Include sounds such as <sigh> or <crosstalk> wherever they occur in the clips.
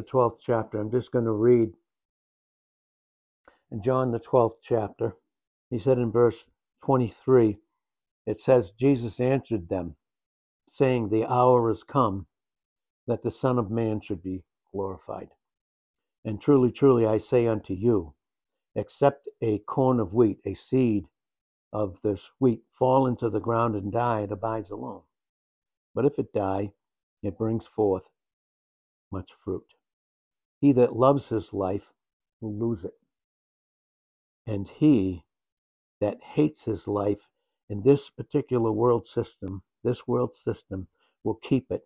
the 12th chapter. I'm just going to read in John, the 12th chapter. He said in verse 23, it says, Jesus answered them, saying, The hour is come that the Son of Man should be glorified. And truly, truly, I say unto you, except a corn of wheat, a seed of this wheat, fall into the ground and die, it abides alone. But if it die, it brings forth much fruit. He that loves his life will lose it. And he that hates his life in this particular world system, this world system, will keep it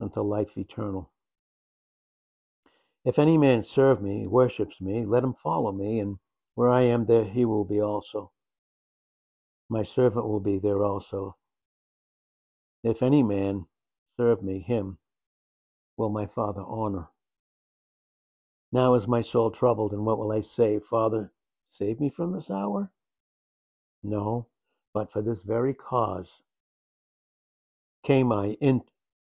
unto life eternal. If any man serve me, worships me, let him follow me, and where I am, there he will be also. My servant will be there also. If any man serve me, him will my Father honor. Now is my soul troubled, and what will I say? Father, save me from this hour? No, but for this very cause came I in,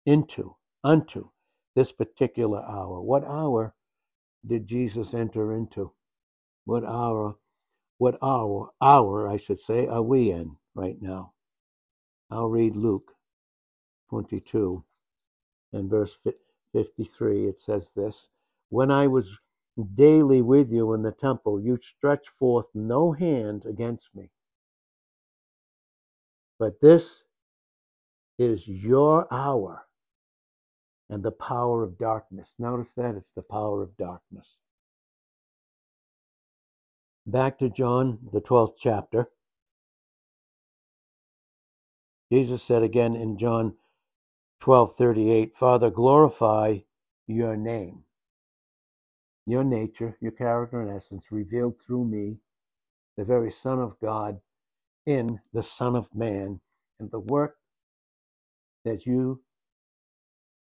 into, unto this particular hour. What hour did Jesus enter into? What hour, what hour, hour, I should say, are we in right now? I'll read Luke 22 and verse 53. It says this When I was daily with you in the temple, you stretched forth no hand against me. But this is your hour and the power of darkness. Notice that it's the power of darkness. Back to John, the 12th chapter. Jesus said again in John 12:38, "Father, glorify your name." Your nature, your character and essence revealed through me, the very Son of God in the Son of Man, and the work that you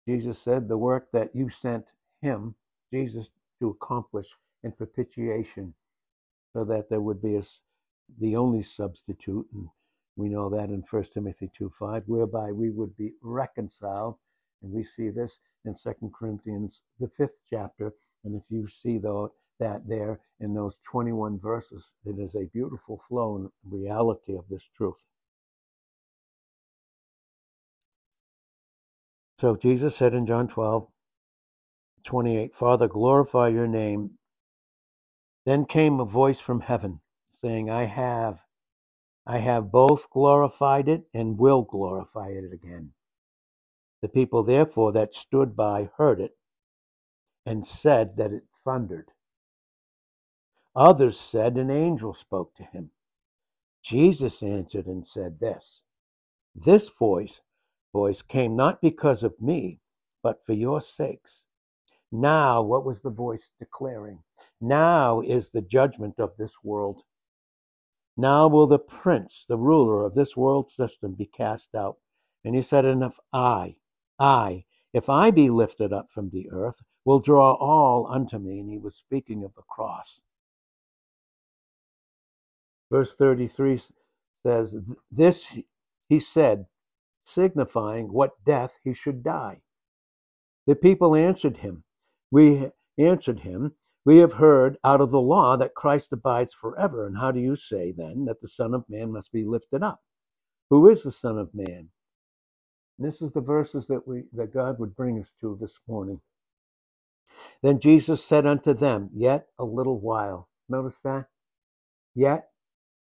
Jesus said, the work that you sent him, Jesus, to accomplish in propitiation, so that there would be a, the only substitute, and we know that in 1 Timothy 2 5, whereby we would be reconciled. And we see this in 2 Corinthians, the fifth chapter. And if you see though that there in those 21 verses, it is a beautiful flow and reality of this truth. So Jesus said in John 12, 28, Father, glorify your name. Then came a voice from heaven saying, I have, I have both glorified it and will glorify it again. The people therefore that stood by heard it and said that it thundered. Others said an angel spoke to him. Jesus answered and said this This voice voice came not because of me, but for your sakes. Now, what was the voice declaring? Now is the judgment of this world. Now will the prince, the ruler of this world system, be cast out. And he said, And if I, I, if I be lifted up from the earth, will draw all unto me. And he was speaking of the cross. Verse 33 says, This he said, signifying what death he should die. The people answered him, We answered him, We have heard out of the law that Christ abides forever. And how do you say then that the Son of Man must be lifted up? Who is the Son of Man? And this is the verses that we that God would bring us to this morning. Then Jesus said unto them, Yet a little while. Notice that? Yet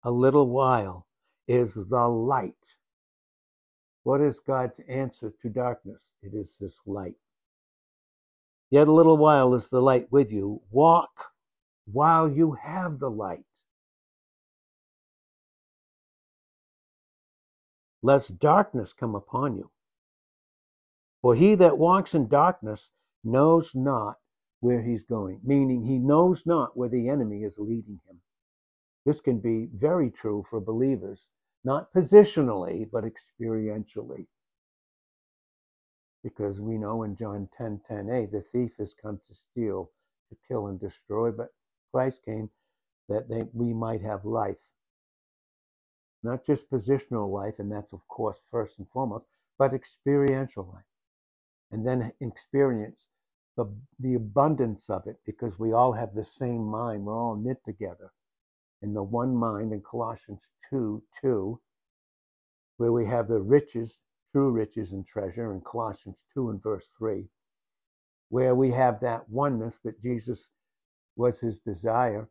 a little while is the light what is God's answer to darkness? It is this light. Yet a little while is the light with you. Walk while you have the light. Lest darkness come upon you. For he that walks in darkness knows not where he's going, meaning he knows not where the enemy is leading him. This can be very true for believers not positionally, but experientially. Because we know in John 10 10a, the thief has come to steal, to kill, and destroy, but Christ came that they, we might have life. Not just positional life, and that's, of course, first and foremost, but experiential life. and then experience the, the abundance of it because we all have the same mind. We're all knit together in the one mind in Colossians 2 2, where we have the riches, true riches and treasure in Colossians 2 and verse 3, where we have that oneness that Jesus was his desire,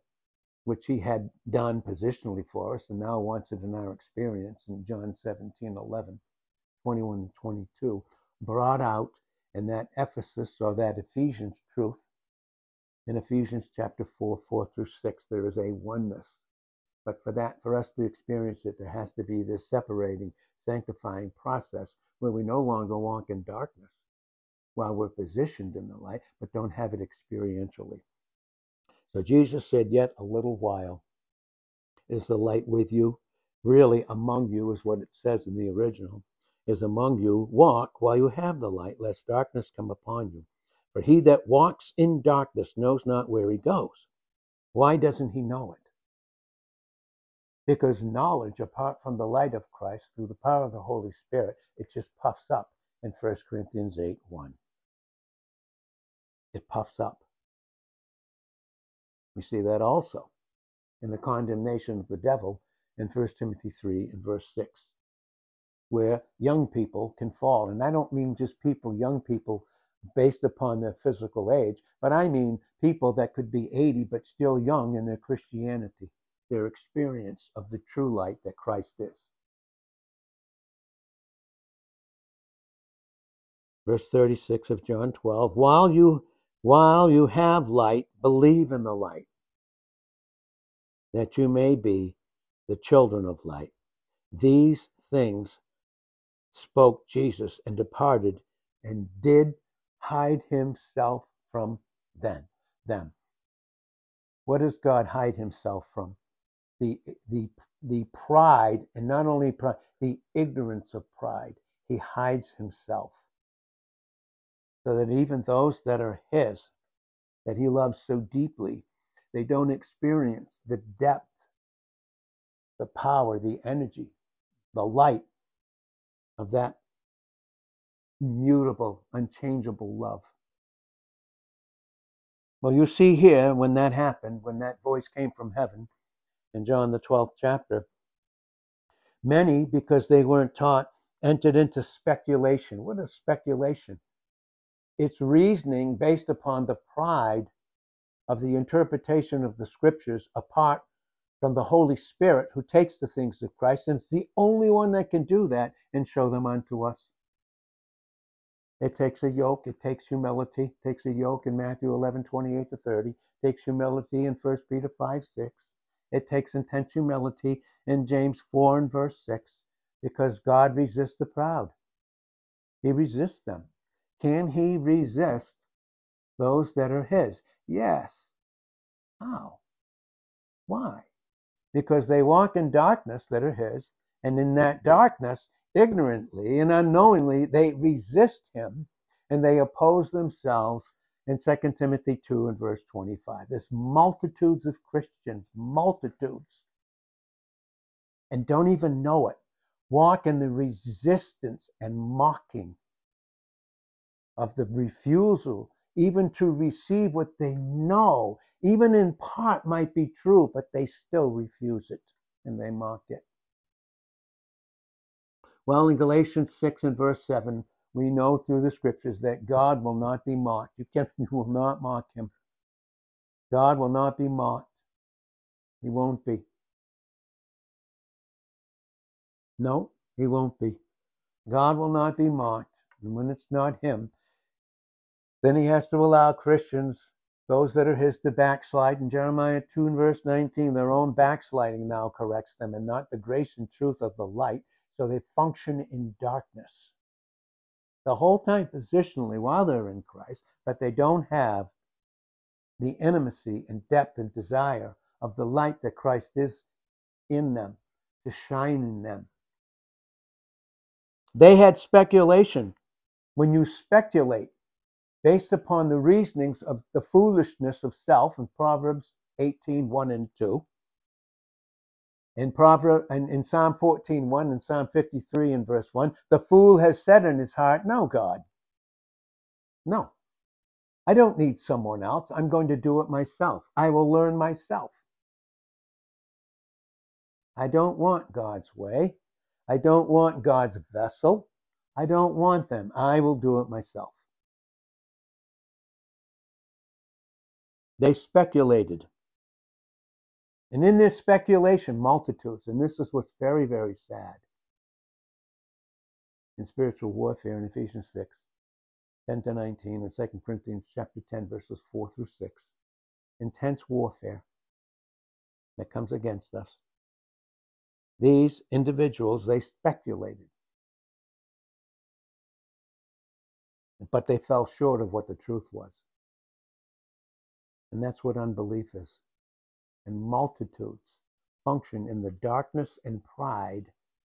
which he had done positionally for us and now wants it in our experience in John 17 11, 21 and 22, brought out in that Ephesus or that Ephesians truth. In Ephesians chapter 4, 4 through 6, there is a oneness. But for that, for us to experience it, there has to be this separating, sanctifying process where we no longer walk in darkness while we're positioned in the light, but don't have it experientially. So Jesus said, Yet a little while is the light with you. Really, among you is what it says in the original is among you, walk while you have the light, lest darkness come upon you. For he that walks in darkness knows not where he goes. Why doesn't he know it? Because knowledge, apart from the light of Christ, through the power of the Holy Spirit, it just puffs up in 1 Corinthians 8 1. It puffs up. We see that also in the condemnation of the devil in 1 Timothy 3 and verse 6 where young people can fall. And I don't mean just people, young people, based upon their physical age, but I mean people that could be 80 but still young in their Christianity, their experience of the true light that Christ is. Verse 36 of John 12, while you while you have light, believe in the light, that you may be the children of light. These things spoke Jesus and departed and did hide himself from them. them. What does God hide himself from? The, the, the pride, and not only pride, the ignorance of pride. He hides himself so that even those that are his, that he loves so deeply, they don't experience the depth, the power, the energy, the light of that mutable, unchangeable love. Well, you see here when that happened, when that voice came from heaven in John the 12th chapter, many, because they weren't taught, entered into speculation. What is speculation? It's reasoning based upon the pride of the interpretation of the scriptures apart from the Holy Spirit who takes the things of Christ and is the only one that can do that and show them unto us. It takes a yoke, it takes humility, it takes a yoke in Matthew 11, 28 to 30, it takes humility in 1 Peter 5, 6. It takes intense humility in James 4 and verse 6, because God resists the proud. He resists them. Can he resist those that are his? Yes. How? Why? because they walk in darkness that are his, and in that darkness, ignorantly and unknowingly, they resist him and they oppose themselves in 2 Timothy 2 and verse 25. There's multitudes of Christians, multitudes, and don't even know it, walk in the resistance and mocking of the refusal even to receive what they know even in part might be true, but they still refuse it and they mock it. Well, in Galatians 6 and verse 7, we know through the scriptures that God will not be mocked. You, can, <laughs> you will not mock him. God will not be mocked. He won't be. No, he won't be. God will not be mocked. And when it's not him, then he has to allow Christians those that are his to backslide. In Jeremiah 2 and verse 19, their own backsliding now corrects them, and not the grace and truth of the light. So they function in darkness. The whole time positionally while they're in Christ, but they don't have the intimacy and depth and desire of the light that Christ is in them to shine in them. They had speculation. When you speculate, based upon the reasonings of the foolishness of self in Proverbs 18, 1 and 2. In Proverb and in Psalm 14, 1 and Psalm 53 and verse 1, the fool has said in his heart, No God. No. I don't need someone else. I'm going to do it myself. I will learn myself. I don't want God's way. I don't want God's vessel. I don't want them. I will do it myself. They speculated. And in this speculation, multitudes, and this is what's very, very sad in spiritual warfare in Ephesians 6, 10 to 19, and 2 Corinthians chapter 10, verses 4 through 6. Intense warfare that comes against us. These individuals, they speculated. But they fell short of what the truth was. And that's what unbelief is. And multitudes function in the darkness and pride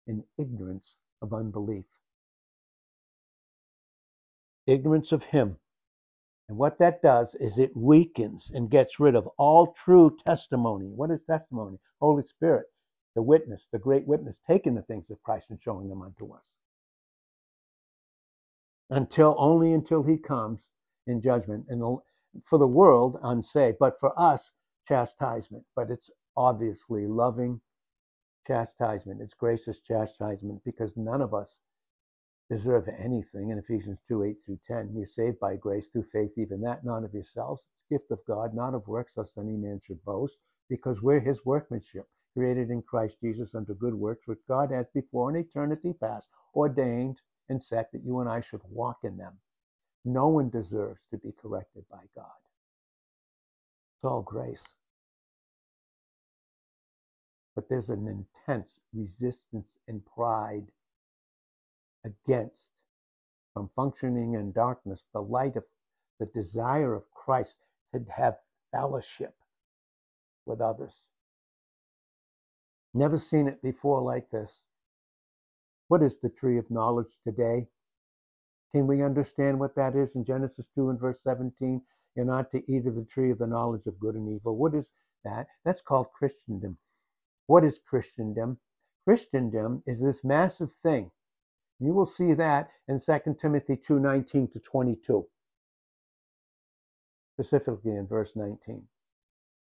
and ignorance of unbelief. Ignorance of Him. And what that does is it weakens and gets rid of all true testimony. What is testimony? Holy Spirit, the witness, the great witness, taking the things of Christ and showing them unto us. Until only until He comes in judgment. And for the world unsaved, but for us, chastisement. But it's obviously loving chastisement. It's gracious chastisement because none of us deserve anything. In Ephesians 2 8 through 10, you're saved by grace through faith, even that, not of yourselves. It's gift of God, not of works, lest any man should boast, because we're his workmanship, created in Christ Jesus unto good works, which God has before in eternity past ordained and set that you and I should walk in them. No one deserves to be corrected by God. It's all grace. But there's an intense resistance and pride against from functioning in darkness the light of the desire of Christ to have fellowship with others. Never seen it before like this. What is the tree of knowledge today? Can we understand what that is in Genesis 2 and verse 17? You're not to eat of the tree of the knowledge of good and evil. What is that? That's called Christendom. What is Christendom? Christendom is this massive thing. You will see that in 2 Timothy 2:19 to 22, specifically in verse 19.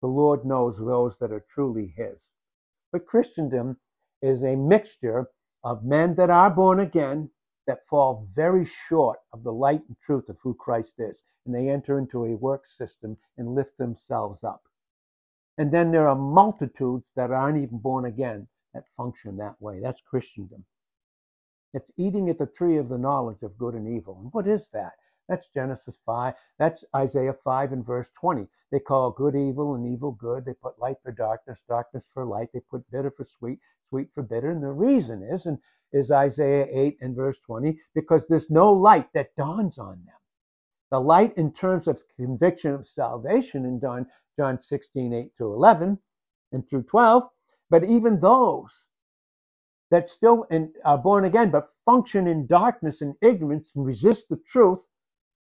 The Lord knows those that are truly His. But Christendom is a mixture of men that are born again that fall very short of the light and truth of who Christ is. And they enter into a work system and lift themselves up. And then there are multitudes that aren't even born again that function that way. That's Christendom. It's eating at the tree of the knowledge of good and evil. And what is that? That's Genesis 5. That's Isaiah 5 and verse 20. They call good evil and evil good. They put light for darkness, darkness for light. They put bitter for sweet, sweet for bitter. And the reason is, and is Isaiah 8 and verse 20, because there's no light that dawns on them. The light in terms of conviction of salvation in John, John 16, 8 through 11 and through 12, but even those that still are born again but function in darkness and ignorance and resist the truth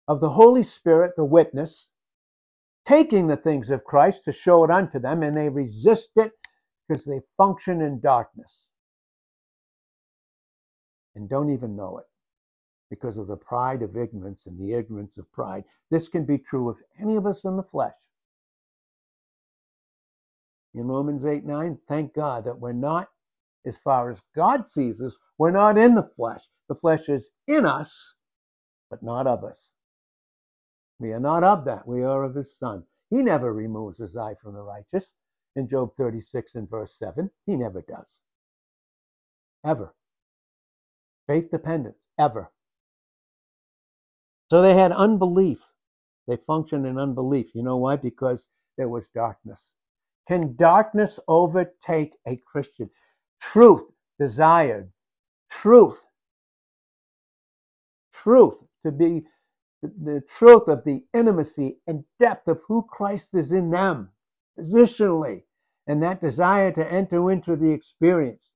of the Holy Spirit, the witness, taking the things of Christ to show it unto them, and they resist it because they function in darkness and don't even know it because of the pride of ignorance and the ignorance of pride. This can be true of any of us in the flesh. In Romans 8 9, thank God that we're not, as far as God sees us, we're not in the flesh. The flesh is in us, but not of us. We are not of that. We are of his Son. He never removes his eye from the righteous. In Job 36 and verse 7, he never does. Ever faith dependence ever. So they had unbelief. They functioned in unbelief. You know why? Because there was darkness. Can darkness overtake a Christian? Truth desired, truth, truth to be the, truth of the intimacy and depth of who Christ is in them positionally, and that desire to enter into the experience.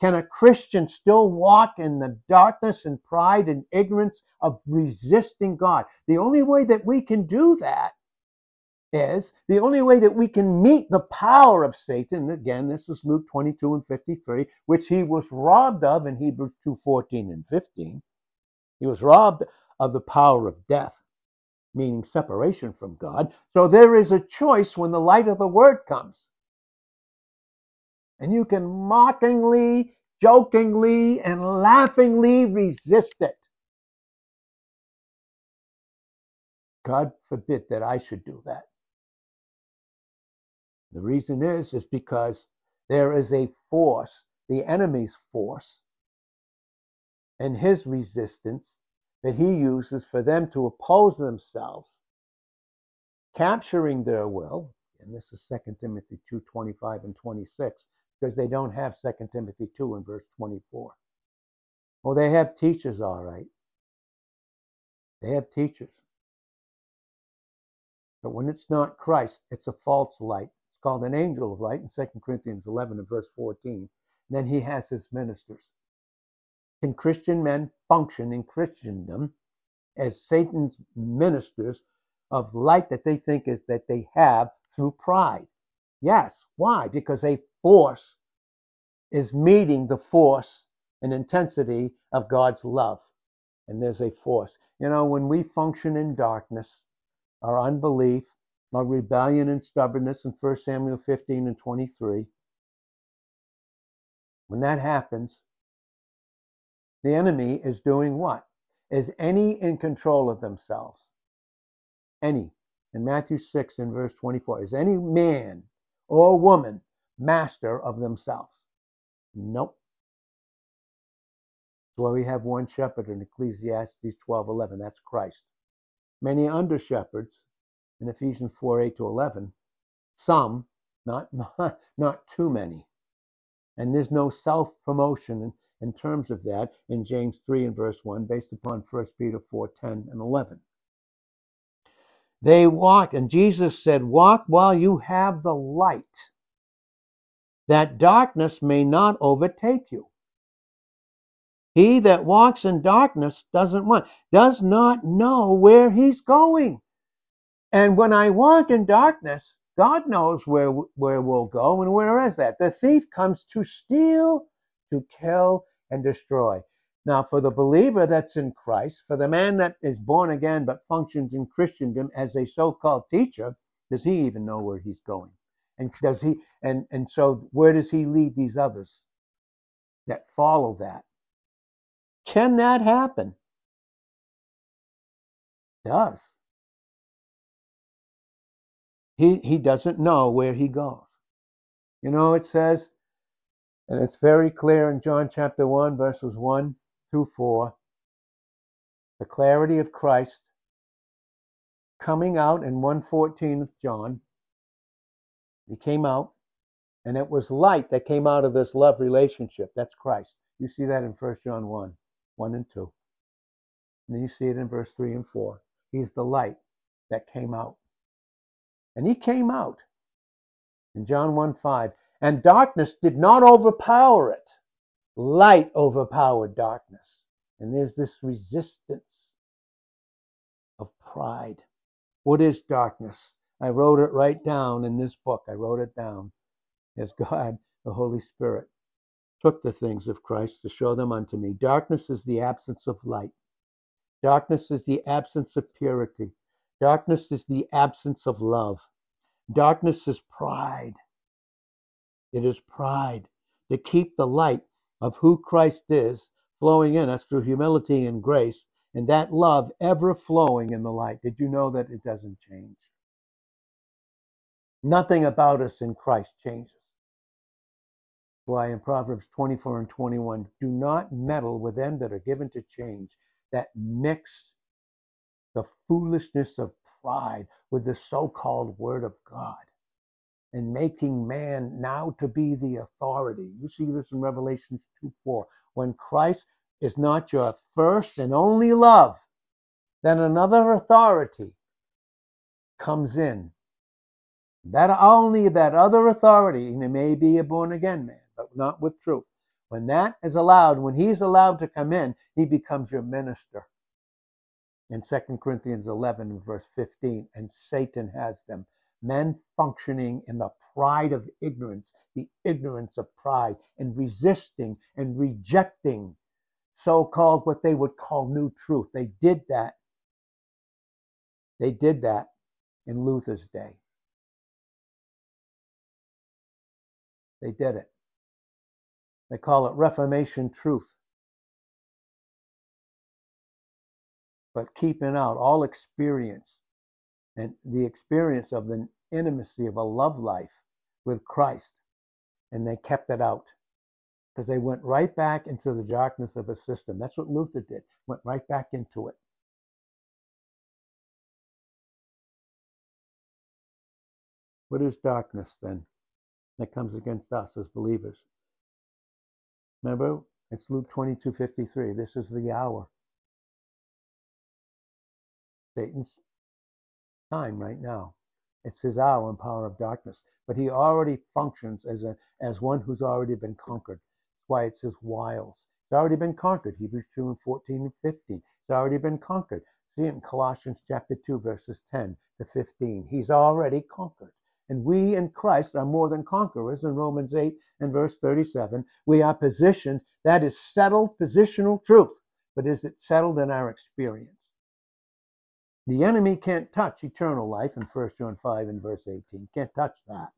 Can a Christian still walk in the darkness and pride and ignorance of resisting God? The only way that we can do that is the only way that we can meet the power of Satan. Again, this is Luke 22 and 53, which he was robbed of in Hebrews 2 14 and 15. He was robbed of the power of death. meaning separation from God. So there is a choice when the light of the word comes. And you can mockingly, jokingly, and laughingly resist it. God forbid that I should do that. The reason is, is because there is a force, the enemy's force, and his resistance that he uses for them to oppose themselves, capturing their will. And this is 2 Timothy 2 25 and 26, because they don't have 2 Timothy 2 in verse 24. Well, they have teachers, all right. They have teachers. But when it's not Christ, it's a false light. It's called an angel of light in 2 Corinthians 11 and verse 14. And then he has his ministers. Can Christian men function in Christendom as Satan's ministers of light that they think is that they have through pride? Yes. Why? Because a force is meeting the force and intensity of God's love. And there's a force. You know, when we function in darkness, our unbelief, our rebellion and stubbornness in 1 Samuel 15 and 23, when that happens, the enemy is doing what? Is any in control of themselves? Any. In Matthew 6 and verse 24, is any man or woman master of themselves? Nope. That's why we have one shepherd in Ecclesiastes 12 11. That's Christ. Many under shepherds in Ephesians 4 8 to 11. Some, not, <laughs> not too many. And there's no self promotion in terms of that in James 3 and verse 1, based upon 1 Peter 4 10 and 11. They walk, and Jesus said, Walk while you have the light, that darkness may not overtake you. He that walks in darkness doesn't want, does not know where he's going. And when I walk in darkness, God knows where, where we'll go. And where is that? The thief comes to steal, to kill and destroy. Now, for the believer that's in Christ, for the man that is born again but functions in Christendom as a so-called teacher, does he even know where he's going? And does he and and so where does he lead these others that follow that? Can that happen? It does. He he doesn't know where he goes. You know, it says and it's very clear in John chapter 1, verses 1 through 4. The clarity of Christ coming out in 114 of John. He came out, and it was light that came out of this love relationship. That's Christ. You see that in 1 John 1, 1 and 2. And then you see it in verse 3 and 4. He's the light that came out. And he came out in John 1 5 and darkness did not overpower it. Light overpowered darkness. And there's this resistance of pride. What is darkness? I wrote it right down in this book. I wrote it down as <laughs> God, the Holy Spirit, took the things of Christ to show them unto me. Darkness is the absence of light. Darkness is the absence of purity. Darkness is the absence of love. Darkness is pride. It is pride to keep the light of who Christ is flowing in us through humility and grace, and that love ever flowing in the light. Did you know that it doesn't change? Nothing about us in Christ changes. Why in Proverbs 24 and 21, do not meddle with them that are given to change, that mix the foolishness of pride with the so called word of God and making man now to be the authority. You see this in Revelation 2 4. When Christ is not your first and only love, then another authority comes in. That only that other authority, and may be a born again man, but not with truth. When that is allowed, when he's allowed to come in, he becomes your minister. In 2 Corinthians 11, verse 15, and Satan has them men functioning in the pride of ignorance, the ignorance of pride, and resisting and rejecting so called what they would call new truth. They did that. They did that in Luther's day. They did it. They call it Reformation truth. But keeping out all experience and the experience of the intimacy of a love life with Christ. And they kept it out because they went right back into the darkness of a system. That's what Luther did, went right back into it. What is darkness then that comes against us as believers? Remember, it's Luke 22 53. This is the hour. Satan's time right now. It's his hour and power of darkness. But he already functions as a as one who's already been conquered. That's why it's his wiles. It's already been conquered. Hebrews 2 and 14 and 15. It's already been conquered. See it in Colossians chapter 2, verses 10 to 15. He's already conquered. And we in Christ are more than conquerors in Romans 8 and verse 37. We are positioned. That is settled positional truth. But is it settled in our experience? The enemy can't touch eternal life in 1 John 5 and verse 18. Can't touch that.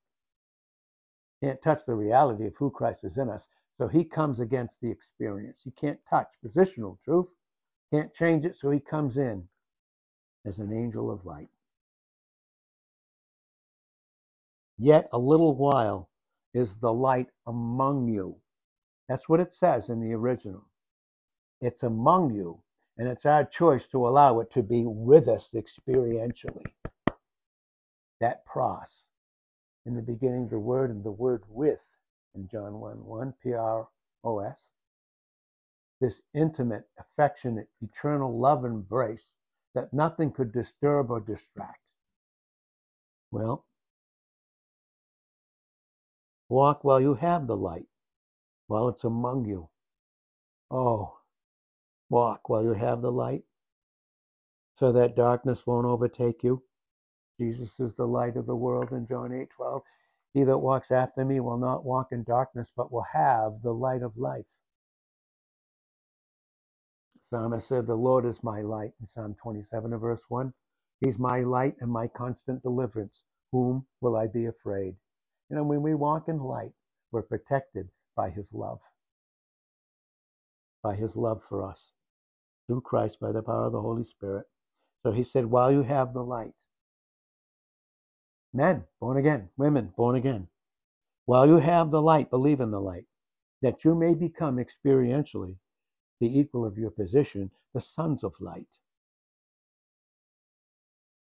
Can't touch the reality of who Christ is in us. So he comes against the experience. He can't touch positional truth. Can't change it, so he comes in as an angel of light. Yet a little while is the light among you. That's what it says in the original. It's among you and it's our choice to allow it to be with us experientially. That pros. In the beginning, the word and the word with in John 1 1, P R O S. This intimate, affectionate, eternal love embrace that nothing could disturb or distract. Well, walk while you have the light, while it's among you. Oh, Walk while you have the light, so that darkness won't overtake you. Jesus is the light of the world in John 8 12. He that walks after me will not walk in darkness, but will have the light of life. Psalmist said, The Lord is my light in Psalm 27 and verse 1. He's my light and my constant deliverance. Whom will I be afraid? You know, when we walk in light, we're protected by his love, by his love for us through Christ by the power of the Holy Spirit. So he said, while you have the light, men born again, women born again, while you have the light, believe in the light, that you may become experientially the equal of your position, the sons of light.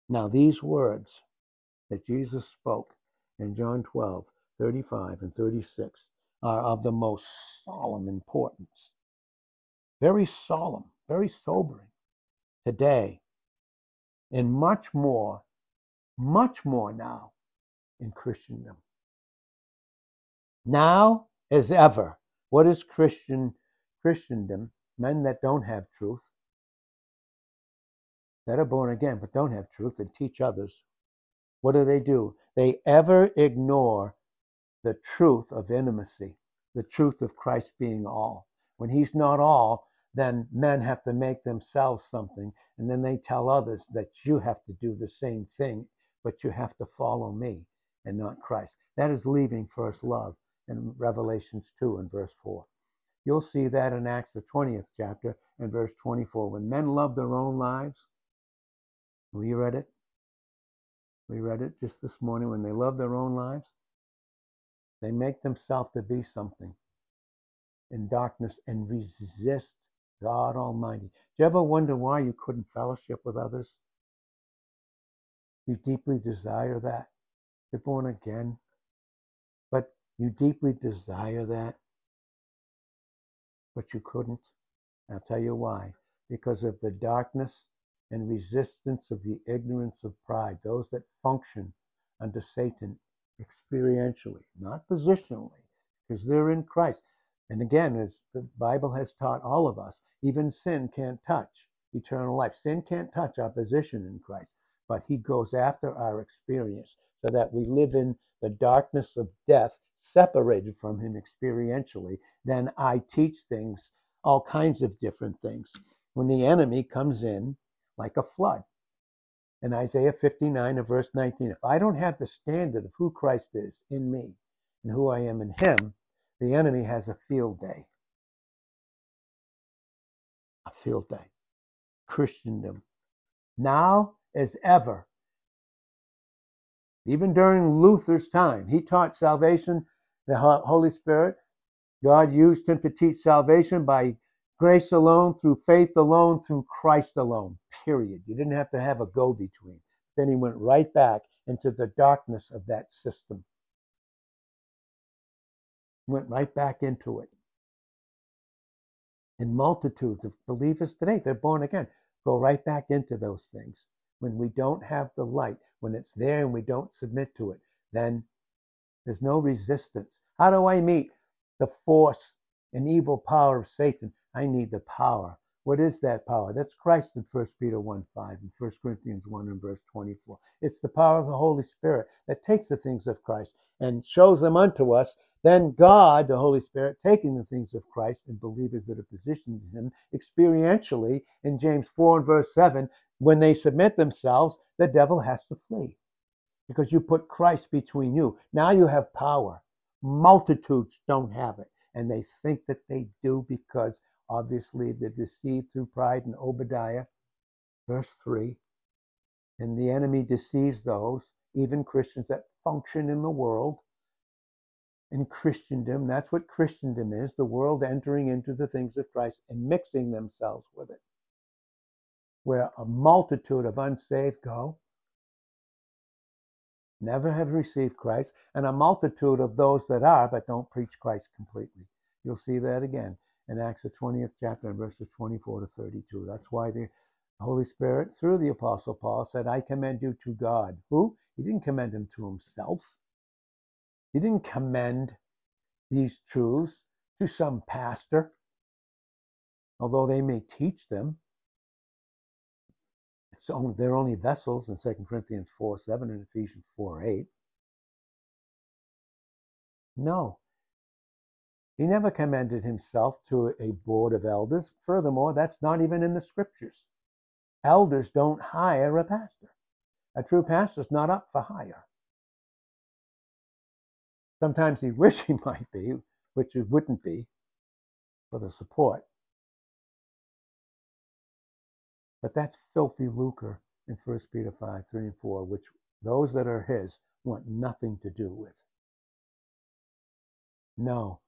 Now, these words that Jesus spoke in John 12, 35 and 36 are of the most solemn importance. Very solemn very sobering today, and much more, much more now in Christendom. Now as ever, what is Christian Christendom? Men that don't have truth, that are born again but don't have truth and teach others. What do they do? They ever ignore the truth of intimacy, the truth of Christ being all. When he's not all, then men have to make themselves something. And then they tell others that you have to do the same thing, but you have to follow me and not Christ. That is leaving first love in Revelations 2 and verse 4. You'll see that in Acts, the 20th chapter, and verse 24. When men love their own lives, we read it. We read it just this morning. When they love their own lives, they make themselves to be something in darkness and resist God Almighty. Do you ever wonder why you couldn't fellowship with others? You deeply desire that. You're born again. But you deeply desire that. But you couldn't. I'll tell you why. Because of the darkness and resistance of the ignorance of pride, those that function under Satan experientially, not positionally, because they're in Christ. And again, as the Bible has taught all of us, even sin can't touch eternal life. Sin can't touch our position in Christ, but He goes after our experience so that we live in the darkness of death, separated from Him experientially. Then I teach things, all kinds of different things. When the enemy comes in like a flood, in Isaiah 59 and verse 19. If I don't have the standard of who Christ is in me and who I am in him, the enemy has a field day. A field day. Christendom. Now as ever, even during Luther's time, he taught salvation, the Holy Spirit. God used him to teach salvation by grace alone, through faith alone, through Christ alone, period. You didn't have to have a go between. Then he went right back into the darkness of that system. Went right back into it. And multitudes of believers today, they're born again, go right back into those things. When we don't have the light, when it's there and we don't submit to it, then there's no resistance. How do I meet the force and evil power of Satan? I need the power. What is that power? That's Christ in 1 Peter 1 5 and 1 Corinthians 1 and verse 24. It's the power of the Holy Spirit that takes the things of Christ and shows them unto us. Then God, the Holy Spirit, taking the things of Christ and believers that are positioned in Him experientially in James 4 and verse 7, when they submit themselves, the devil has to flee because you put Christ between you. Now you have power. Multitudes don't have it, and they think that they do because Obviously, they're deceived through pride in Obadiah, verse 3. And the enemy deceives those, even Christians that function in the world. In Christendom, that's what Christendom is the world entering into the things of Christ and mixing themselves with it. Where a multitude of unsaved go, never have received Christ, and a multitude of those that are but don't preach Christ completely. You'll see that again in Acts the 20th chapter and verses 24 to 32. That's why the Holy Spirit, through the Apostle Paul, said, I commend you to God. Who? He didn't commend him to himself. He didn't commend these truths to some pastor, although they may teach them. It's only, they're only vessels in 2 Corinthians 4 7 and Ephesians 4 8. No, he never commended himself to a board of elders. Furthermore, that's not even in the scriptures. Elders don't hire a pastor. A true pastor's not up for hire. Sometimes he <laughs> wish he might be, which it wouldn't be for the support. But that's filthy lucre in 1 Peter 5, 3 and 4, which those that are his want nothing to do with. No,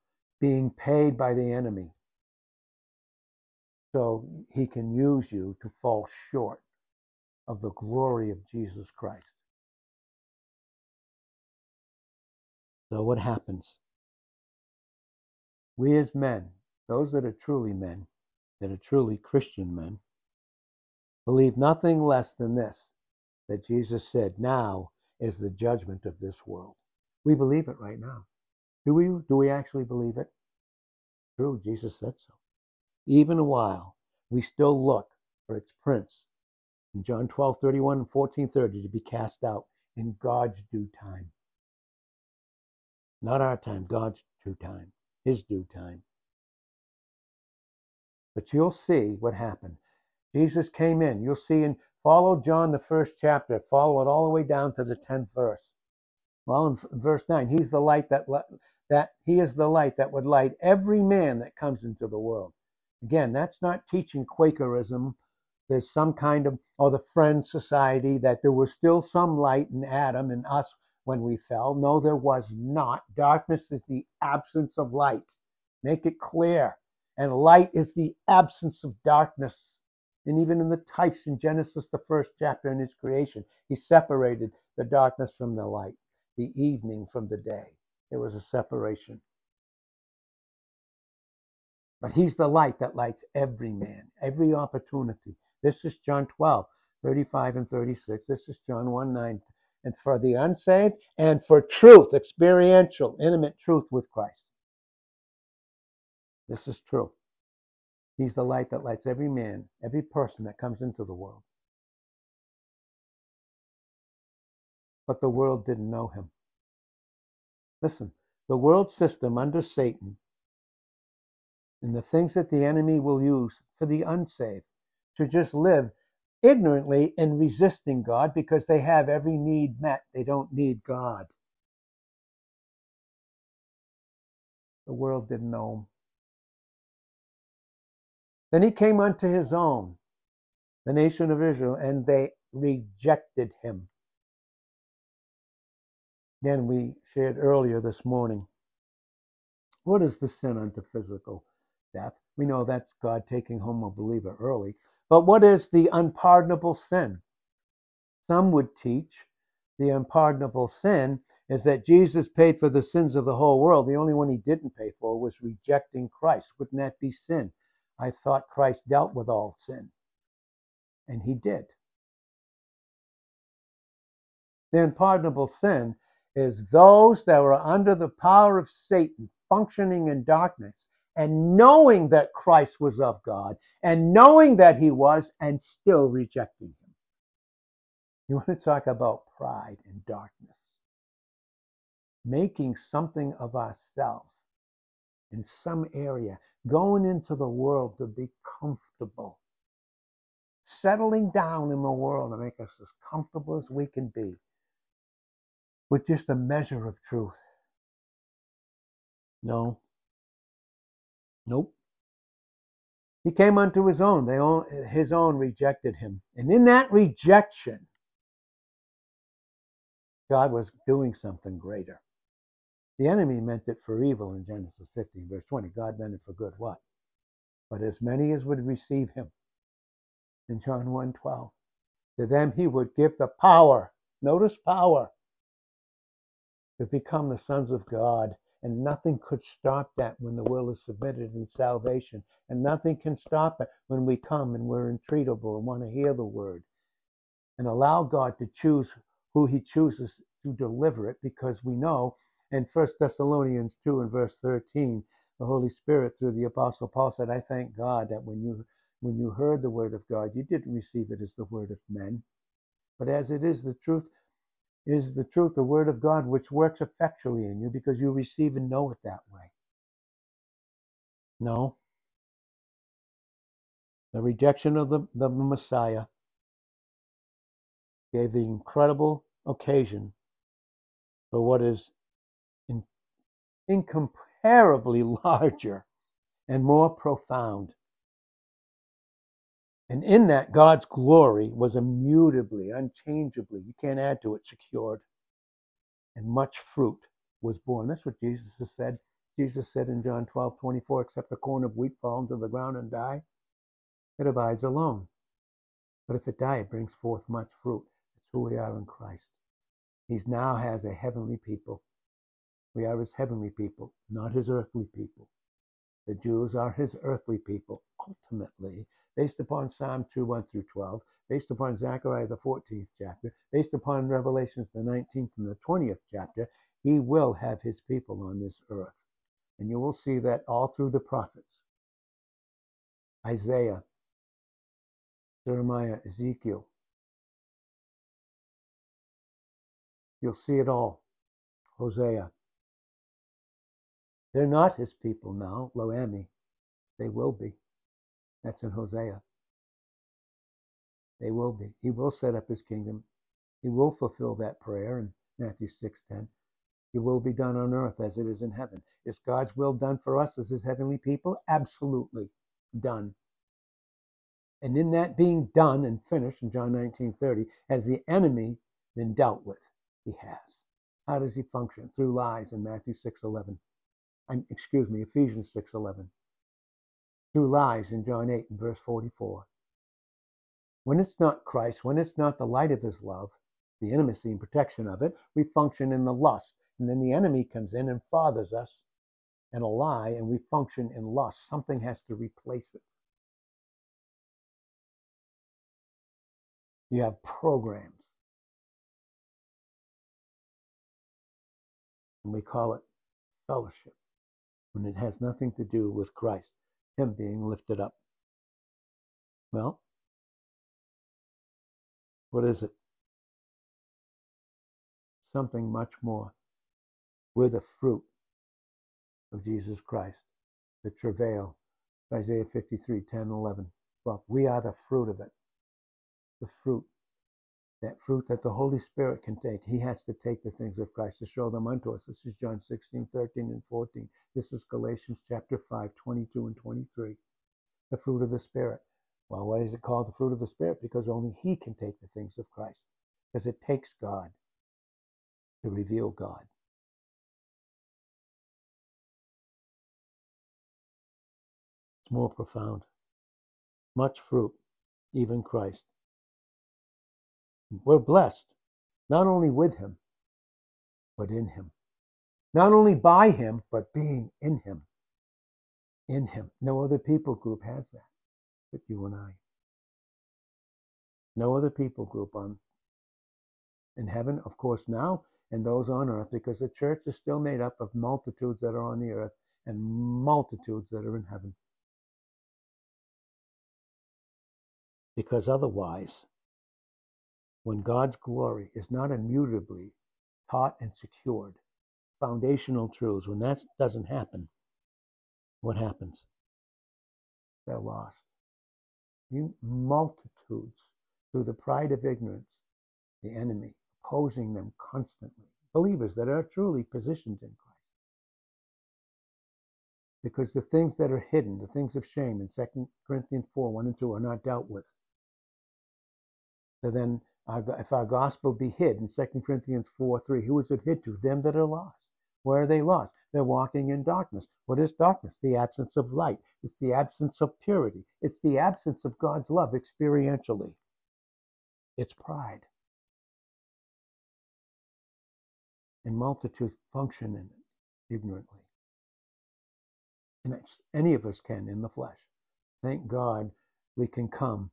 being paid by the enemy. So he can use you to fall short of the glory of Jesus Christ. So what happens? We as men, those that are truly men, that are truly Christian men, believe nothing less than this that Jesus said, now is the judgment of this world. We believe it right now. Do we do we actually believe it? True, Jesus said so. Even while we still look for its prince in John 12, 31 and 14, 30 to be cast out in God's due time. Not our time, God's due time, his due time. But you'll see what happened. Jesus came in. You'll see and follow John, the first chapter, follow it all the way down to the 10th verse. Well, in verse 9, he's the light that that he is the light that would light every man that comes into the world. Again, that's not teaching Quakerism. There's some kind of, or the Friends Society, that there was still some light in Adam and us when we fell. No, there was not. Darkness is the absence of light. Make it clear. And light is the absence of darkness. And even in the types in Genesis, the first chapter in his creation, he separated the darkness from the light, the evening from the day. There was a separation. But he's the light that lights every man, every opportunity. This is John 12, 35 and 36. This is John 1 9. And for the unsaved and for truth, experiential, intimate truth with Christ. This is true. He's the light that lights every man, every person that comes into the world. But the world didn't know him. Listen, the world system under Satan and the things that the enemy will use for the unsaved to just live ignorantly in resisting God because they have every need met. They don't need God. The world didn't know him. Then he came unto his own, the nation of Israel, and they rejected him. Again, we shared earlier this morning. What is the sin unto physical death? We know that's God taking home a believer early. But what is the unpardonable sin? Some would teach the unpardonable sin is that Jesus paid for the sins of the whole world. The only one he didn't pay for was rejecting Christ. Wouldn't that be sin? I thought Christ dealt with all sin. And he did. The unpardonable sin is those that were under the power of Satan, functioning in darkness, and knowing that Christ was of God, and knowing that he was, and still rejecting him. You want to talk about pride and darkness? Making something of ourselves in some area, going into the world to be comfortable, settling down in the world to make us as comfortable as we can be with just a measure of truth. No. Nope. He came unto his own. They own, his own rejected him. And in that rejection, God was doing something greater. The enemy meant it for evil in Genesis 15, verse 20. God meant it for good. What? But as many as would receive him in John 1 12, to them he would give the power. Notice power to become the sons of God. And nothing could stop that when the will is submitted in salvation. And nothing can stop it when we come and we're entreatable and want to hear the word. And allow God to choose who he chooses to deliver it because we know in 1 Thessalonians 2 and verse 13, the Holy Spirit through the Apostle Paul said, I thank God that when you when you heard the word of God, you didn't receive it as the word of men, but as it is the truth, is the truth, the word of God, which works effectually in you because you receive and know it that way. No. The rejection of the, the Messiah gave the incredible occasion for what is incomparably <laughs> larger and more profound. And in that, God's glory was immutably, unchangeably, you can't add to it, secured. And much fruit was born. That's what Jesus has said. Jesus said in John 12, 24, except a corn of wheat fall into the ground and die, it abides alone. But if it die, it brings forth much fruit. That's who we are in Christ. He now has a heavenly people we are his heavenly people, not his earthly people. The Jews are his earthly people, ultimately, based upon Psalm 2 1 through 12, based upon Zechariah the 14th chapter, based upon Revelations the 19th and the 20th chapter. He will have his people on this earth. And you will see that all through the prophets Isaiah, Jeremiah, Ezekiel. You'll see it all. Hosea. They're not his people now, Lo-ammi. They will be. That's in Hosea. They will be. He will set up his kingdom. He will fulfill that prayer in Matthew 6:10. It will be done on earth as it is in heaven. Is God's will done for us as his heavenly people? Absolutely done. And in that being done and finished in John 19:30, has the enemy been dealt with? He has. How does he function? Through lies in Matthew 6:11 excuse me, Ephesians 6:11. Through lies in John 8 and verse 44. When it's not Christ, when it's not the light of his love, the intimacy and protection of it, we function in the lust. And then the enemy comes in and fathers us in a lie, and we function in lust. Something has to replace it. You have programs. And we call it fellowship when it has nothing to do with Christ, Him being lifted up. Well, what is it? Something much more. We're the fruit of Jesus Christ, the travail. Isaiah 53, 10, 11. Well, we are the fruit of it. the fruit. That fruit that the Holy Spirit can take. He has to take the things of Christ to show them unto us. This is John 16, 13, and 14. This is Galatians chapter 5, 22 and 23. The fruit of the Spirit. Well, why is it called the fruit of the Spirit? Because only He can take the things of Christ. Because it takes God to reveal God. It's more profound. Much fruit, even Christ. We're blessed, not only with Him, but in Him. Not only by Him, but being in Him. In Him. No other people group has that but you and I. No other people group on in heaven, of course, now, and those on earth, because the church is still made up of multitudes that are on the earth and multitudes that are in heaven. Because otherwise, when God's glory is not immutably taught and secured, foundational truths, when that doesn't happen, what happens? They're lost. You multitudes through the pride of ignorance, the enemy opposing them constantly. Believers that are truly positioned in Christ. Because the things that are hidden, the things of shame in 2 Corinthians 4 1 and 2 are not dealt with. So then, if our gospel be hid in 2 Corinthians 4 3, who is it hid to? Them that are lost. Where are they lost? They're walking in darkness. What is darkness? The absence of light. It's the absence of purity. It's the absence of God's love experientially. It's pride. And multitudes function in it ignorantly. And any of us can in the flesh. Thank God we can come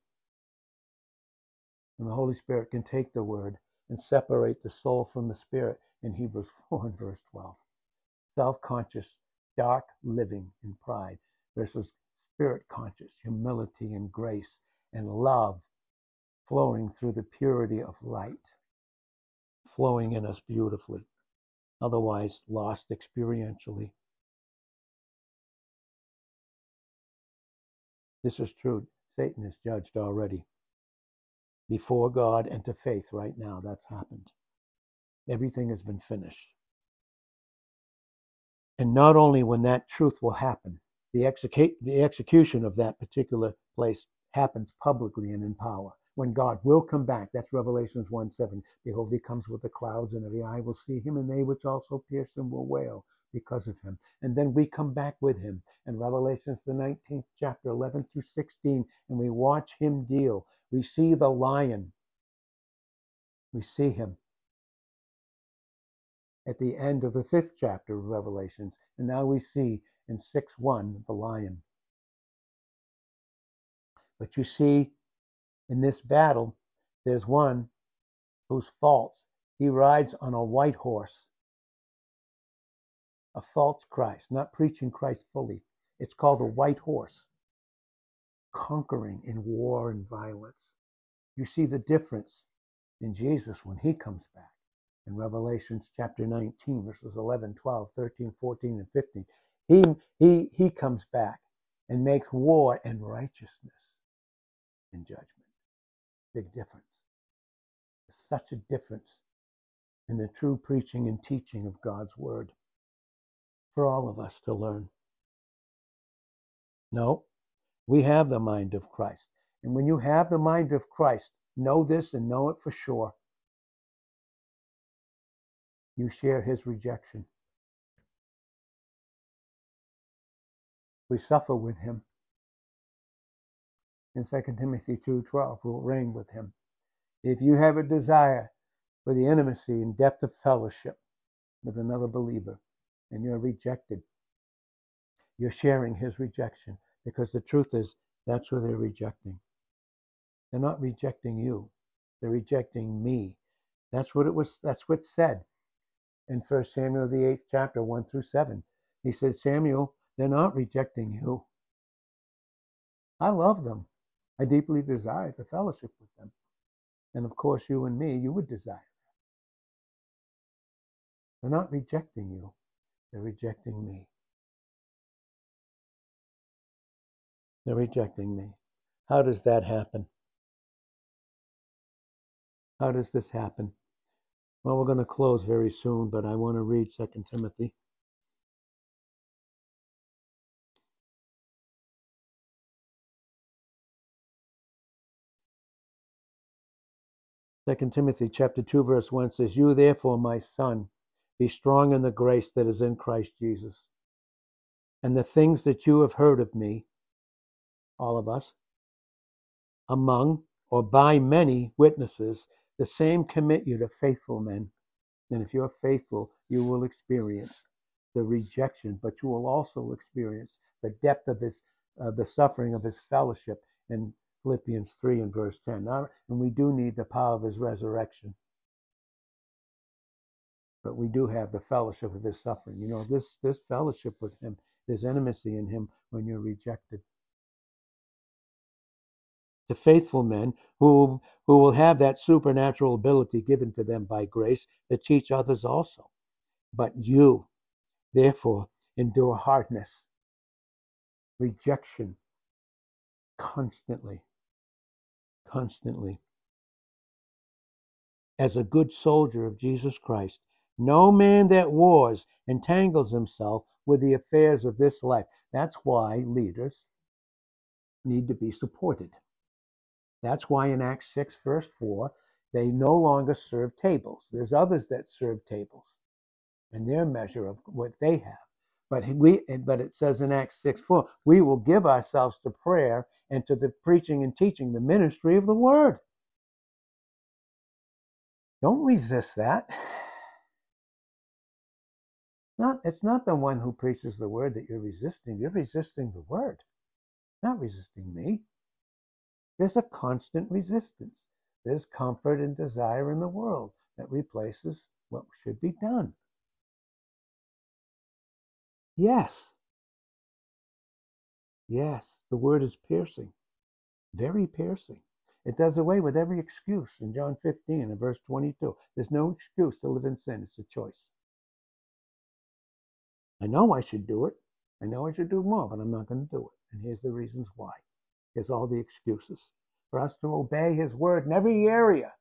and the Holy Spirit can take the word and separate the soul from the spirit in Hebrews <laughs> 4 and verse 12 self conscious, dark living in pride versus spirit conscious, humility and grace and love flowing through the purity of light, flowing in us beautifully, otherwise lost experientially. This is true. Satan is judged already. Before God and to faith right now, that's happened. Everything has been finished. And not only when that truth will happen, the, execu- the execution of that particular place happens publicly and in power. When God will come back, that's Revelations 1 7. Behold, he comes with the clouds, and every eye will see him, and they which also pierced him will wail because of him. And then we come back with him in Revelations, the 19th chapter, 11 through 16, and we watch him deal. We see the lion, we see him at the end of the fifth chapter of Revelations. And now we see in 6 1 the lion. But you see, in this battle, there's one who's false. He rides on a white horse, a false Christ, not preaching Christ fully. It's called a white horse, conquering in war and violence. You see the difference in Jesus when he comes back in Revelations chapter 19, verses 11, 12, 13, 14, and 15. He, he, he comes back and makes war and righteousness in judgment. Big difference. Such a difference in the true preaching and teaching of God's word for all of us to learn. No, we have the mind of Christ. And when you have the mind of Christ, know this and know it for sure you share his rejection. We suffer with him. In 2 Timothy 2:12, we'll reign with him. If you have a desire for the intimacy and depth of fellowship with another believer and you're rejected, you're sharing his rejection because the truth is that's what they're rejecting. They're not rejecting you. They're rejecting me. That's what it was that's what said in First Samuel, the eighth chapter, 1 through 7. He said, Samuel, they're not rejecting you. I love them. I deeply desire the fellowship with them. And of course, you and me, you would desire that. They're not rejecting you, they're rejecting me. They're rejecting me. How does that happen? How does this happen? Well, we're going to close very soon, but I want to read 2 Timothy. Second Timothy chapter 2 verse 1 says, You therefore, my son, be strong in the grace that is in Christ Jesus. And the things that you have heard of me, all of us, among or by many witnesses, the same commit you to faithful men. And if you're faithful, you will experience the rejection, but you will also experience the depth of his, uh, the suffering of his fellowship in Philippians 3 and verse 10. Now, and we do need the power of his resurrection. But we do have the fellowship of his suffering. You know, this, this fellowship with him, there's intimacy in him when you're rejected to faithful men who, who will have that supernatural ability given to them by grace to teach others also. But you, therefore, endure hardness, rejection constantly, constantly. As a good soldier of Jesus Christ, no man that wars entangles himself with the affairs of this life. That's why leaders need to be supported. That's why in Acts 6, verse 4, they no longer serve tables. There's others that serve tables and their measure of what they have. But we but it says in Acts 6 4, we will give ourselves to prayer and to the preaching and teaching, the ministry of the word. Don't resist that. Not, it's not the one who preaches the word that you're resisting. You're resisting the word, not resisting me. There's a constant resistance. There's comfort and desire in the world that replaces what should be done. Yes. Yes, the word is piercing, very piercing. It does away with every excuse in John 15 and verse 22. There's no excuse to live in sin, it's a choice. I know I should do it. I know I should do more, but I'm not going to do it. And here's the reasons why. Here's all the excuses for us to obey his word in every area,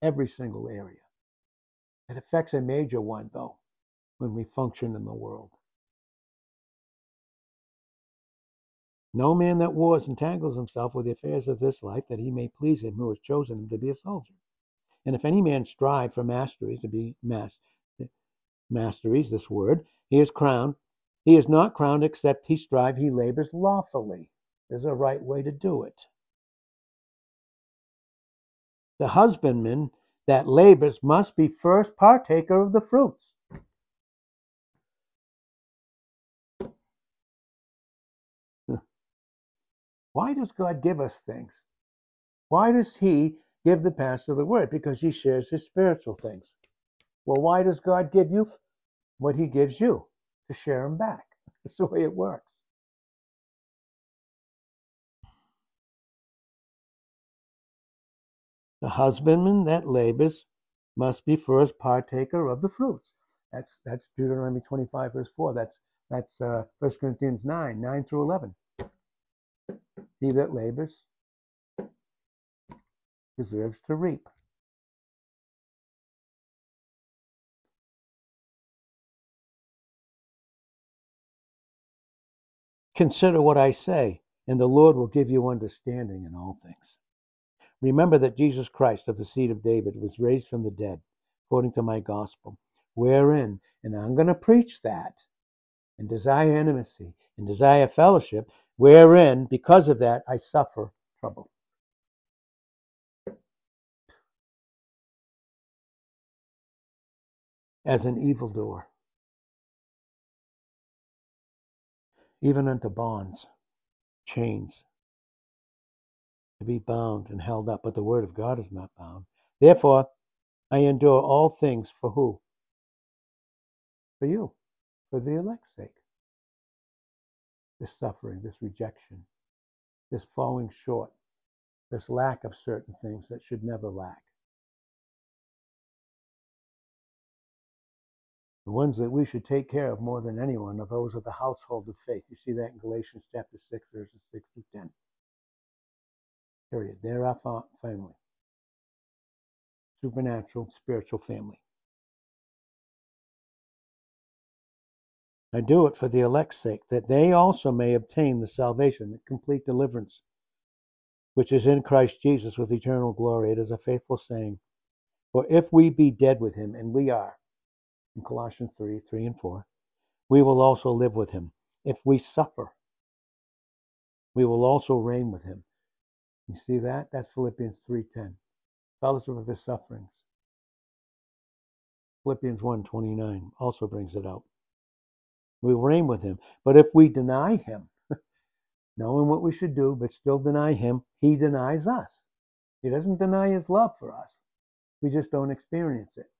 every single area. It affects a major one, though, when we function in the world. No man that wars entangles himself with the affairs of this life, that he may please him who has chosen him to be a soldier. And if any man strive for masteries, to be mas- masteries, this word, he is crowned. He is not crowned except he strive, he labors lawfully. There's a right way to do it. The husbandman that labors must be first partaker of the fruits. <laughs> Why does God give us things? Why does He give the pastor the word? Because He shares His spiritual things. Well, why does God give you what He gives you? To share him back. <laughs> That's the way it works. The husbandman that labors must be first partaker of the fruits. That's that's Deuteronomy 25 verse 4. That's that's uh, 1 Corinthians 9 9 through 11. He that labors deserves to reap. Consider what I say, and the Lord will give you understanding in all things. Remember that Jesus Christ of the seed of David was raised from the dead, according to my gospel, wherein, and I'm going to preach that, and desire intimacy, and desire fellowship, wherein, because of that, I suffer trouble. As an evildoer, even unto bonds, chains, to be bound and held up, but the word of God is not bound. Therefore, I endure all things for who? For you, for the elect's sake. This suffering, this rejection, this falling short, this lack of certain things that should never lack. The ones that we should take care of more than anyone are those of the household of faith. You see that in Galatians chapter 6, verses 6 to 10. Period. They're our family. supernatural, spiritual family. I do it for the elect's sake, that they also may obtain the salvation, the complete deliverance, which is in Christ Jesus with eternal glory. It is a faithful saying. For if we be dead with him, and we are, in Colossians 3 3 and 4, we will also live with him. If we suffer, we will also reign with him. You see that? That's Philippians 3:10. Fellowship of his sufferings. Philippians 1:29 also brings it out. We reign with him. But if we deny him, <laughs> knowing what we should do, but still deny him, he denies us. He doesn't deny his love for us. We just don't experience it.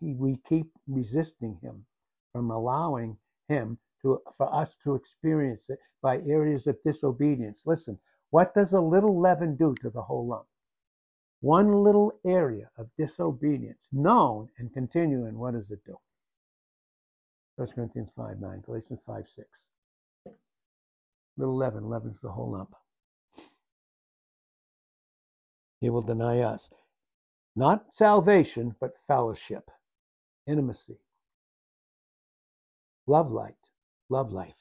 He, we keep resisting him from allowing him to, for us to experience it by areas of disobedience. Listen, what does a little leaven do to the whole lump? One little area of disobedience, known and continuing, what does it do? 1 Corinthians 5 9, Galatians 5 6. Little leaven leavens the whole lump. He will deny us. Not salvation, but fellowship, intimacy, love light, love life.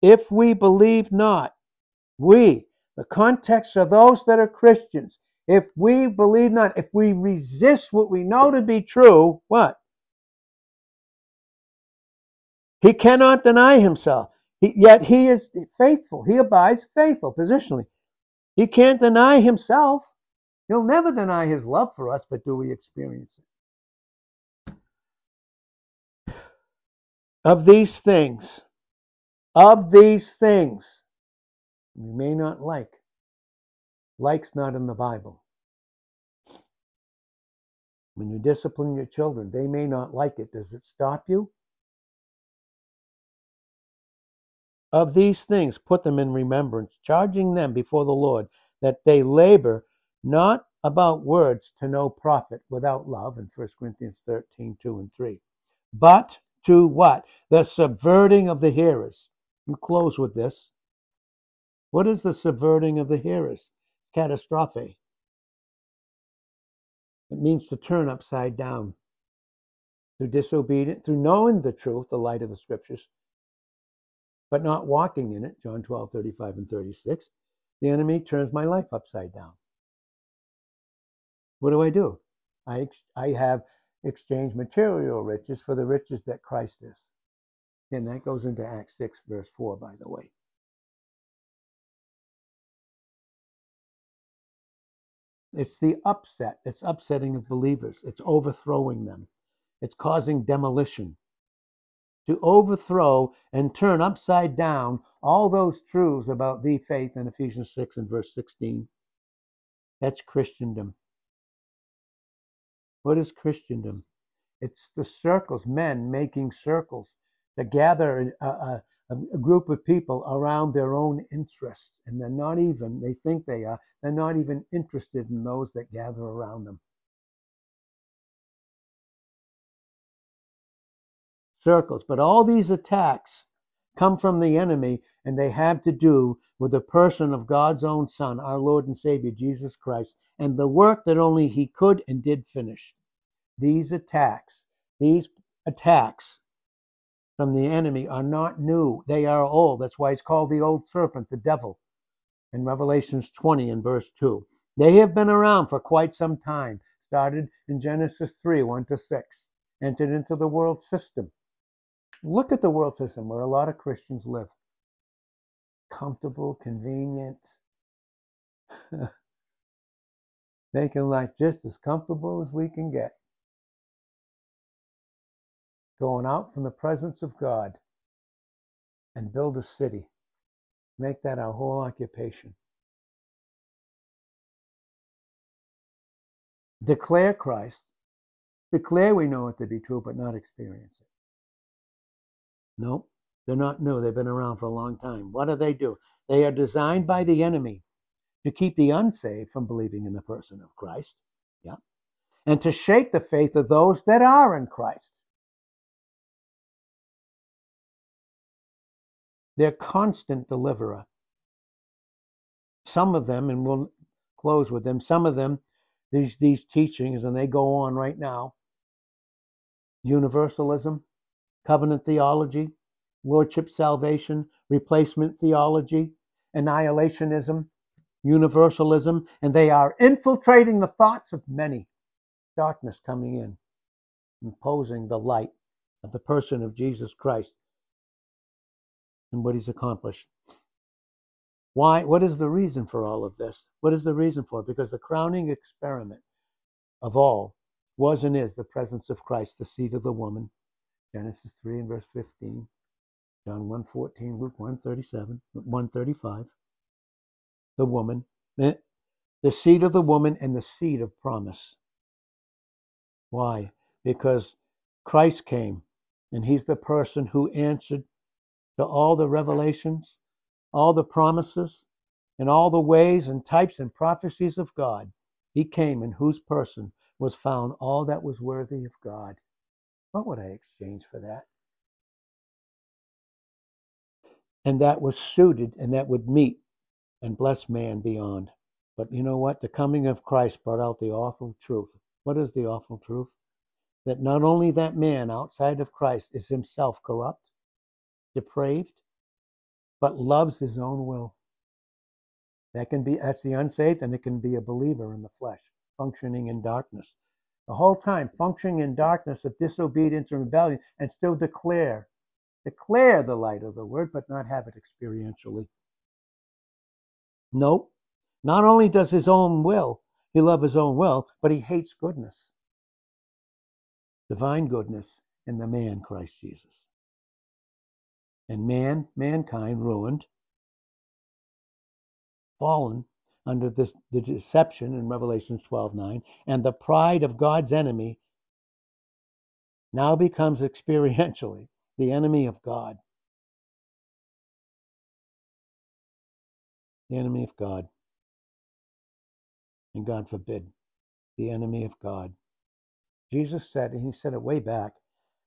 If we believe not, we, the context of those that are Christians, if we believe not, if we resist what we know to be true, what? He cannot deny himself. He, yet he is faithful. He abides faithful positionally. He can't deny himself. He'll never deny his love for us, but do we experience it? Of these things, of these things, you may not like. Like's not in the Bible. When you discipline your children, they may not like it. Does it stop you? Of these things, put them in remembrance, charging them before the Lord that they labor not about words to no profit without love in 1 Corinthians 13, 2 and 3, but to what? The subverting of the hearers. We close with this. What is the subverting of the hearers? Catastrophe. It means to turn upside down. Through disobedience, through knowing the truth, the light of the scriptures, but not walking in it, John 12, 35 and 36, the enemy turns my life upside down. What do I do? I, ex- I have exchanged material riches for the riches that Christ is. And that goes into Acts 6, verse 4, by the way. It's the upset. It's upsetting of believers. It's overthrowing them. It's causing demolition. To overthrow and turn upside down all those truths about the faith in Ephesians 6 and verse 16. That's Christendom. What is Christendom? It's the circles, men making circles that gather a, a, a group of people around their own interests. And they're not even, they think they are, they're not even interested in those that gather around them. Circles. But all these attacks come from the enemy, and they have to do with the person of God's own Son, our Lord and Savior, Jesus Christ, and the work that only He could and did finish. These attacks, these attacks from the enemy are not new. They are old. That's why it's called the old serpent, the devil, in Revelations 20 and verse 2. They have been around for quite some time, started in Genesis 3 1 to 6, entered into the world system. Look at the world system where a lot of Christians live. Comfortable, convenient, <laughs> making life just as comfortable as we can get going out from the presence of God and build a city. Make that our whole occupation. Declare Christ. Declare we know it to be true, but not experience it. No, they're not new. They've been around for a long time. What do they do? They are designed by the enemy to keep the unsaved from believing in the person of Christ. Yeah. And to shake the faith of those that are in Christ. Their constant deliverer. Some of them, and we'll close with them, some of them these, these teachings, and they go on right now universalism, covenant theology, lordship salvation, replacement theology, annihilationism, universalism, and they are infiltrating the thoughts of many. Darkness coming in, imposing the light of the person of Jesus Christ and what he's accomplished. Why? What is the reason for all of this? What is the reason for it? Because the crowning experiment of all was and is the presence of Christ, the seed of the woman. Genesis 3 and verse 15. John 1.14, Luke 1.37, 135. The woman, eh, the seed of the woman and the seed of promise. Why? Because Christ came and he's the person who answered to all the revelations, all the promises, and all the ways and types and prophecies of God. He came in whose person was found all that was worthy of God. What would I exchange for that? And that was suited and that would meet and bless man beyond. But you know what? The coming of Christ brought out the awful truth. What is the awful truth? That not only that man outside of Christ is himself corrupt, depraved, but loves his own will. That can be that's the unsaved, and it can be a believer in the flesh, functioning in darkness. The whole time functioning in darkness of disobedience and rebellion, and still declare, declare the light of the word, but not have it experientially. Nope. Not only does his own will, he love his own will, but he hates goodness. Divine goodness in the man Christ Jesus. And man, mankind ruined, fallen under this, the deception in Revelation 12 9, and the pride of God's enemy now becomes <laughs> experientially the enemy of God. the enemy of God. And God forbid, the enemy of God. Jesus said, and he said it way back,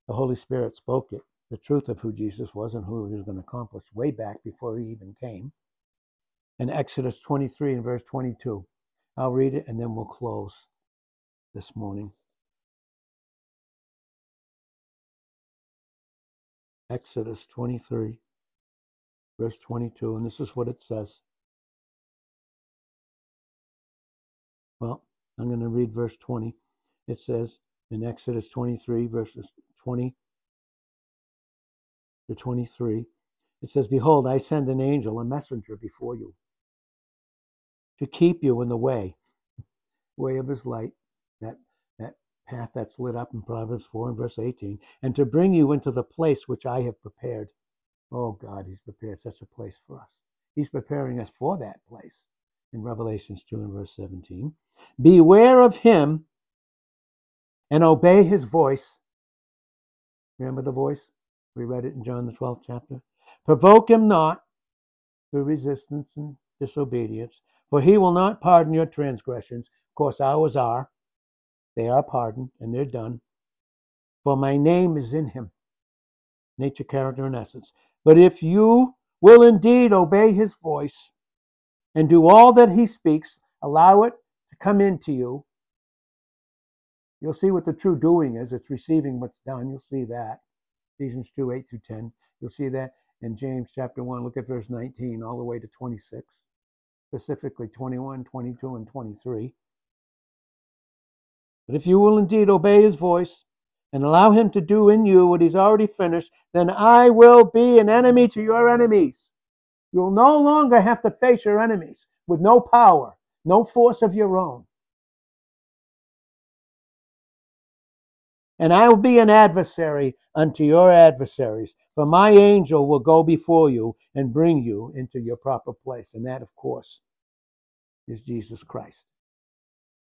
the Holy Spirit spoke it, the truth of who Jesus was and who he was going to accomplish way back before he even came. In Exodus 23 and verse 22. I'll read it and then we'll close this morning. Exodus 23, verse 22, and this is what it says. Well, I'm going to read verse 20. It says in Exodus 23, verses 20 to 23, it says, Behold, I send an angel, a messenger before you, to keep you in the way, way of his light, that, that path that's lit up in Proverbs 4 and verse 18, and to bring you into the place which I have prepared. Oh God, he's prepared such a place for us. He's preparing us for that place in Revelations 2 and verse 17. Beware of him and obey his voice. Remember the voice? We read it in John the 12th chapter. Provoke him not through resistance and disobedience, for he will not pardon your transgressions. Of course, ours are. They are pardoned and they're done. For my name is in him. Nature, character, and essence. But if you will indeed obey his voice and do all that he speaks, allow it to come into you. You'll see what the true doing is. It's receiving what's done. You'll see that. Ephesians 2 8 through 10. You'll see that in James chapter 1. Look at verse 19 all the way to 26, specifically 21, 22, and 23. But if you will indeed obey his voice and allow him to do in you what he's already finished, then I will be an enemy to your enemies. You'll no longer have to face your enemies with no power no force of your own. And I will be an adversary unto your adversaries, for my angel will go before you and bring you into your proper place. And that, of course, is Jesus Christ.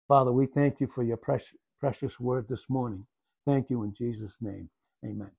Father, we thank you for your precious, precious word this morning. Thank you in Jesus' name. Amen.